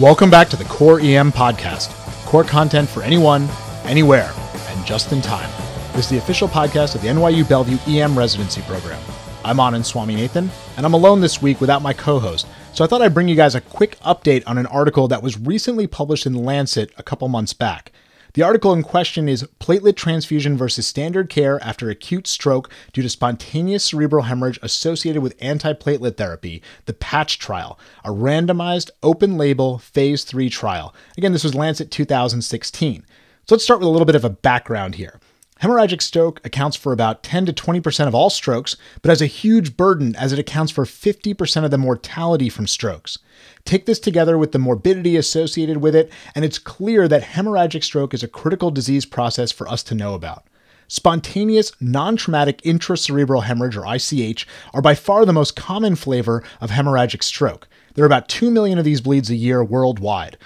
Welcome back to the Core EM podcast. Core content for anyone, anywhere, and just in time. This is the official podcast of the NYU Bellevue EM residency program. I'm Anand Swaminathan, and I'm alone this week without my co-host. So I thought I'd bring you guys a quick update on an article that was recently published in Lancet a couple months back. The article in question is Platelet Transfusion versus Standard Care After Acute Stroke Due to Spontaneous Cerebral Hemorrhage Associated with Antiplatelet Therapy, the PATCH trial, a randomized, open label, phase 3 trial. Again, this was Lancet 2016. So let's start with a little bit of a background here. Hemorrhagic stroke accounts for about 10 to 20% of all strokes, but has a huge burden as it accounts for 50% of the mortality from strokes. Take this together with the morbidity associated with it, and it's clear that hemorrhagic stroke is a critical disease process for us to know about. Spontaneous, non traumatic intracerebral hemorrhage, or ICH, are by far the most common flavor of hemorrhagic stroke. There are about 2 million of these bleeds a year worldwide.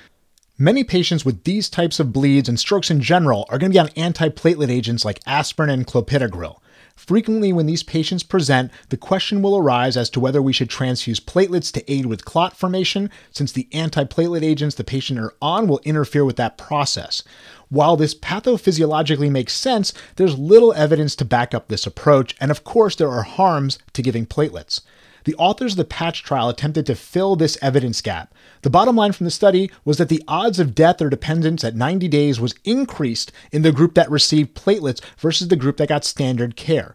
Many patients with these types of bleeds and strokes in general are going to be on antiplatelet agents like aspirin and clopidogrel. Frequently, when these patients present, the question will arise as to whether we should transfuse platelets to aid with clot formation, since the antiplatelet agents the patient are on will interfere with that process. While this pathophysiologically makes sense, there's little evidence to back up this approach, and of course, there are harms to giving platelets. The authors of the PATCH trial attempted to fill this evidence gap. The bottom line from the study was that the odds of death or dependence at 90 days was increased in the group that received platelets versus the group that got standard care.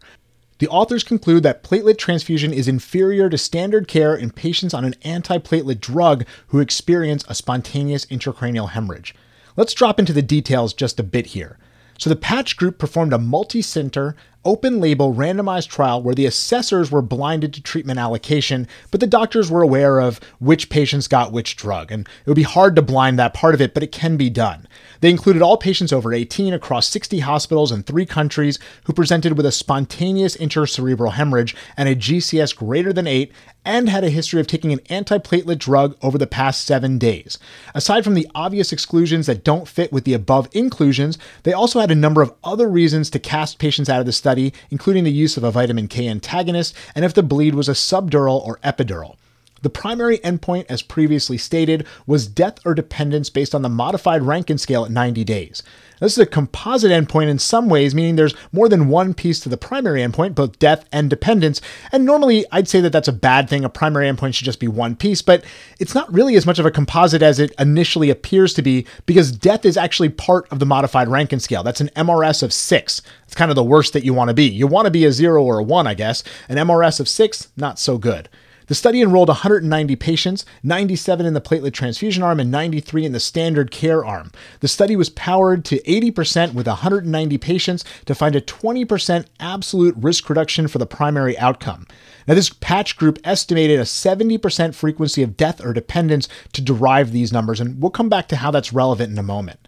The authors conclude that platelet transfusion is inferior to standard care in patients on an antiplatelet drug who experience a spontaneous intracranial hemorrhage. Let's drop into the details just a bit here. So the PATCH group performed a multi-center, open label randomized trial where the assessors were blinded to treatment allocation, but the doctors were aware of which patients got which drug. And it would be hard to blind that part of it, but it can be done. They included all patients over 18 across 60 hospitals in three countries who presented with a spontaneous intracerebral hemorrhage and a GCS greater than 8 and had a history of taking an antiplatelet drug over the past seven days. Aside from the obvious exclusions that don't fit with the above inclusions, they also had a number of other reasons to cast patients out of the study, including the use of a vitamin K antagonist and if the bleed was a subdural or epidural. The primary endpoint, as previously stated, was death or dependence based on the modified Rankin scale at 90 days. This is a composite endpoint in some ways, meaning there's more than one piece to the primary endpoint, both death and dependence. And normally I'd say that that's a bad thing. A primary endpoint should just be one piece, but it's not really as much of a composite as it initially appears to be because death is actually part of the modified Rankin scale. That's an MRS of six. It's kind of the worst that you want to be. You want to be a zero or a one, I guess. An MRS of six, not so good. The study enrolled 190 patients, 97 in the platelet transfusion arm and 93 in the standard care arm. The study was powered to 80% with 190 patients to find a 20% absolute risk reduction for the primary outcome. Now, this PATCH group estimated a 70% frequency of death or dependence to derive these numbers, and we'll come back to how that's relevant in a moment.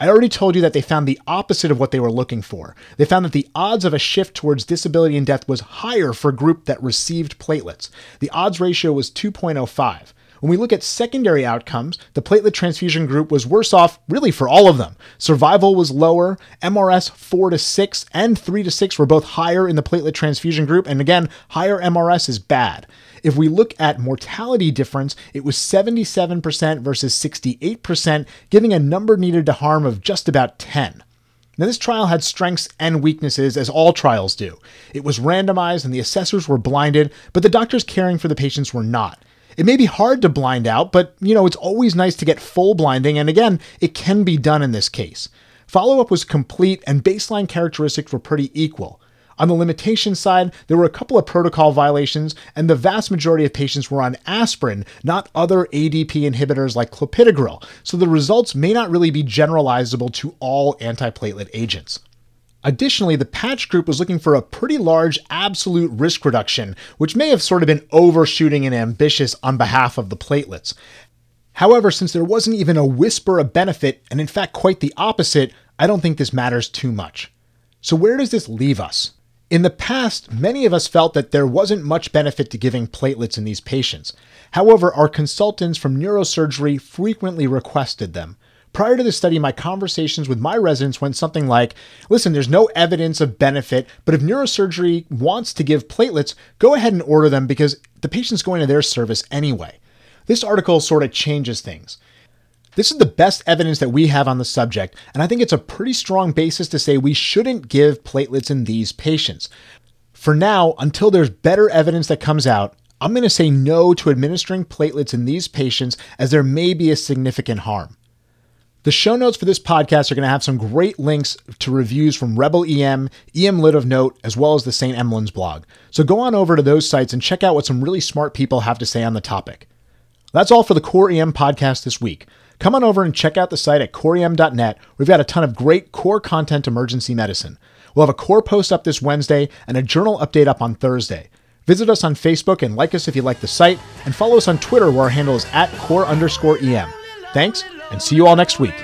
I already told you that they found the opposite of what they were looking for. They found that the odds of a shift towards disability and death was higher for a group that received platelets. The odds ratio was 2.05. When we look at secondary outcomes, the platelet transfusion group was worse off really for all of them. Survival was lower, MRS 4 to 6 and 3 to 6 were both higher in the platelet transfusion group, and again, higher MRS is bad. If we look at mortality difference, it was 77% versus 68%, giving a number needed to harm of just about 10. Now, this trial had strengths and weaknesses, as all trials do. It was randomized and the assessors were blinded, but the doctors caring for the patients were not. It may be hard to blind out, but you know, it's always nice to get full blinding, and again, it can be done in this case. Follow up was complete, and baseline characteristics were pretty equal. On the limitation side, there were a couple of protocol violations, and the vast majority of patients were on aspirin, not other ADP inhibitors like clopidogrel, so the results may not really be generalizable to all antiplatelet agents. Additionally, the PATCH group was looking for a pretty large absolute risk reduction, which may have sort of been overshooting and ambitious on behalf of the platelets. However, since there wasn't even a whisper of benefit, and in fact quite the opposite, I don't think this matters too much. So, where does this leave us? In the past, many of us felt that there wasn't much benefit to giving platelets in these patients. However, our consultants from neurosurgery frequently requested them. Prior to the study, my conversations with my residents went something like Listen, there's no evidence of benefit, but if neurosurgery wants to give platelets, go ahead and order them because the patient's going to their service anyway. This article sort of changes things. This is the best evidence that we have on the subject, and I think it's a pretty strong basis to say we shouldn't give platelets in these patients. For now, until there's better evidence that comes out, I'm going to say no to administering platelets in these patients as there may be a significant harm. The show notes for this podcast are going to have some great links to reviews from Rebel EM, EM Lit of Note, as well as the St. Emlyn's blog. So go on over to those sites and check out what some really smart people have to say on the topic. That's all for the Core EM podcast this week. Come on over and check out the site at coreem.net. We've got a ton of great core content emergency medicine. We'll have a core post up this Wednesday and a journal update up on Thursday. Visit us on Facebook and like us if you like the site, and follow us on Twitter where our handle is at core underscore EM. Thanks, and see you all next week.